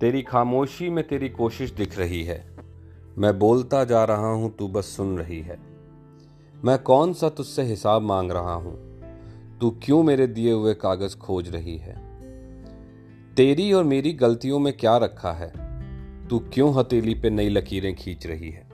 तेरी खामोशी में तेरी कोशिश दिख रही है। मैं बोलता जा रहा हूँ, तू बस सुन रही है। मैं कौन सा तुझसे हिसाब मांग रहा हूँ? तू क्यों मेरे दिए हुए कागज़ खोज रही है? तेरी और मेरी गलतियों में क्या रखा है? तू क्यों हथेली पे नई लकीरें खींच रही है?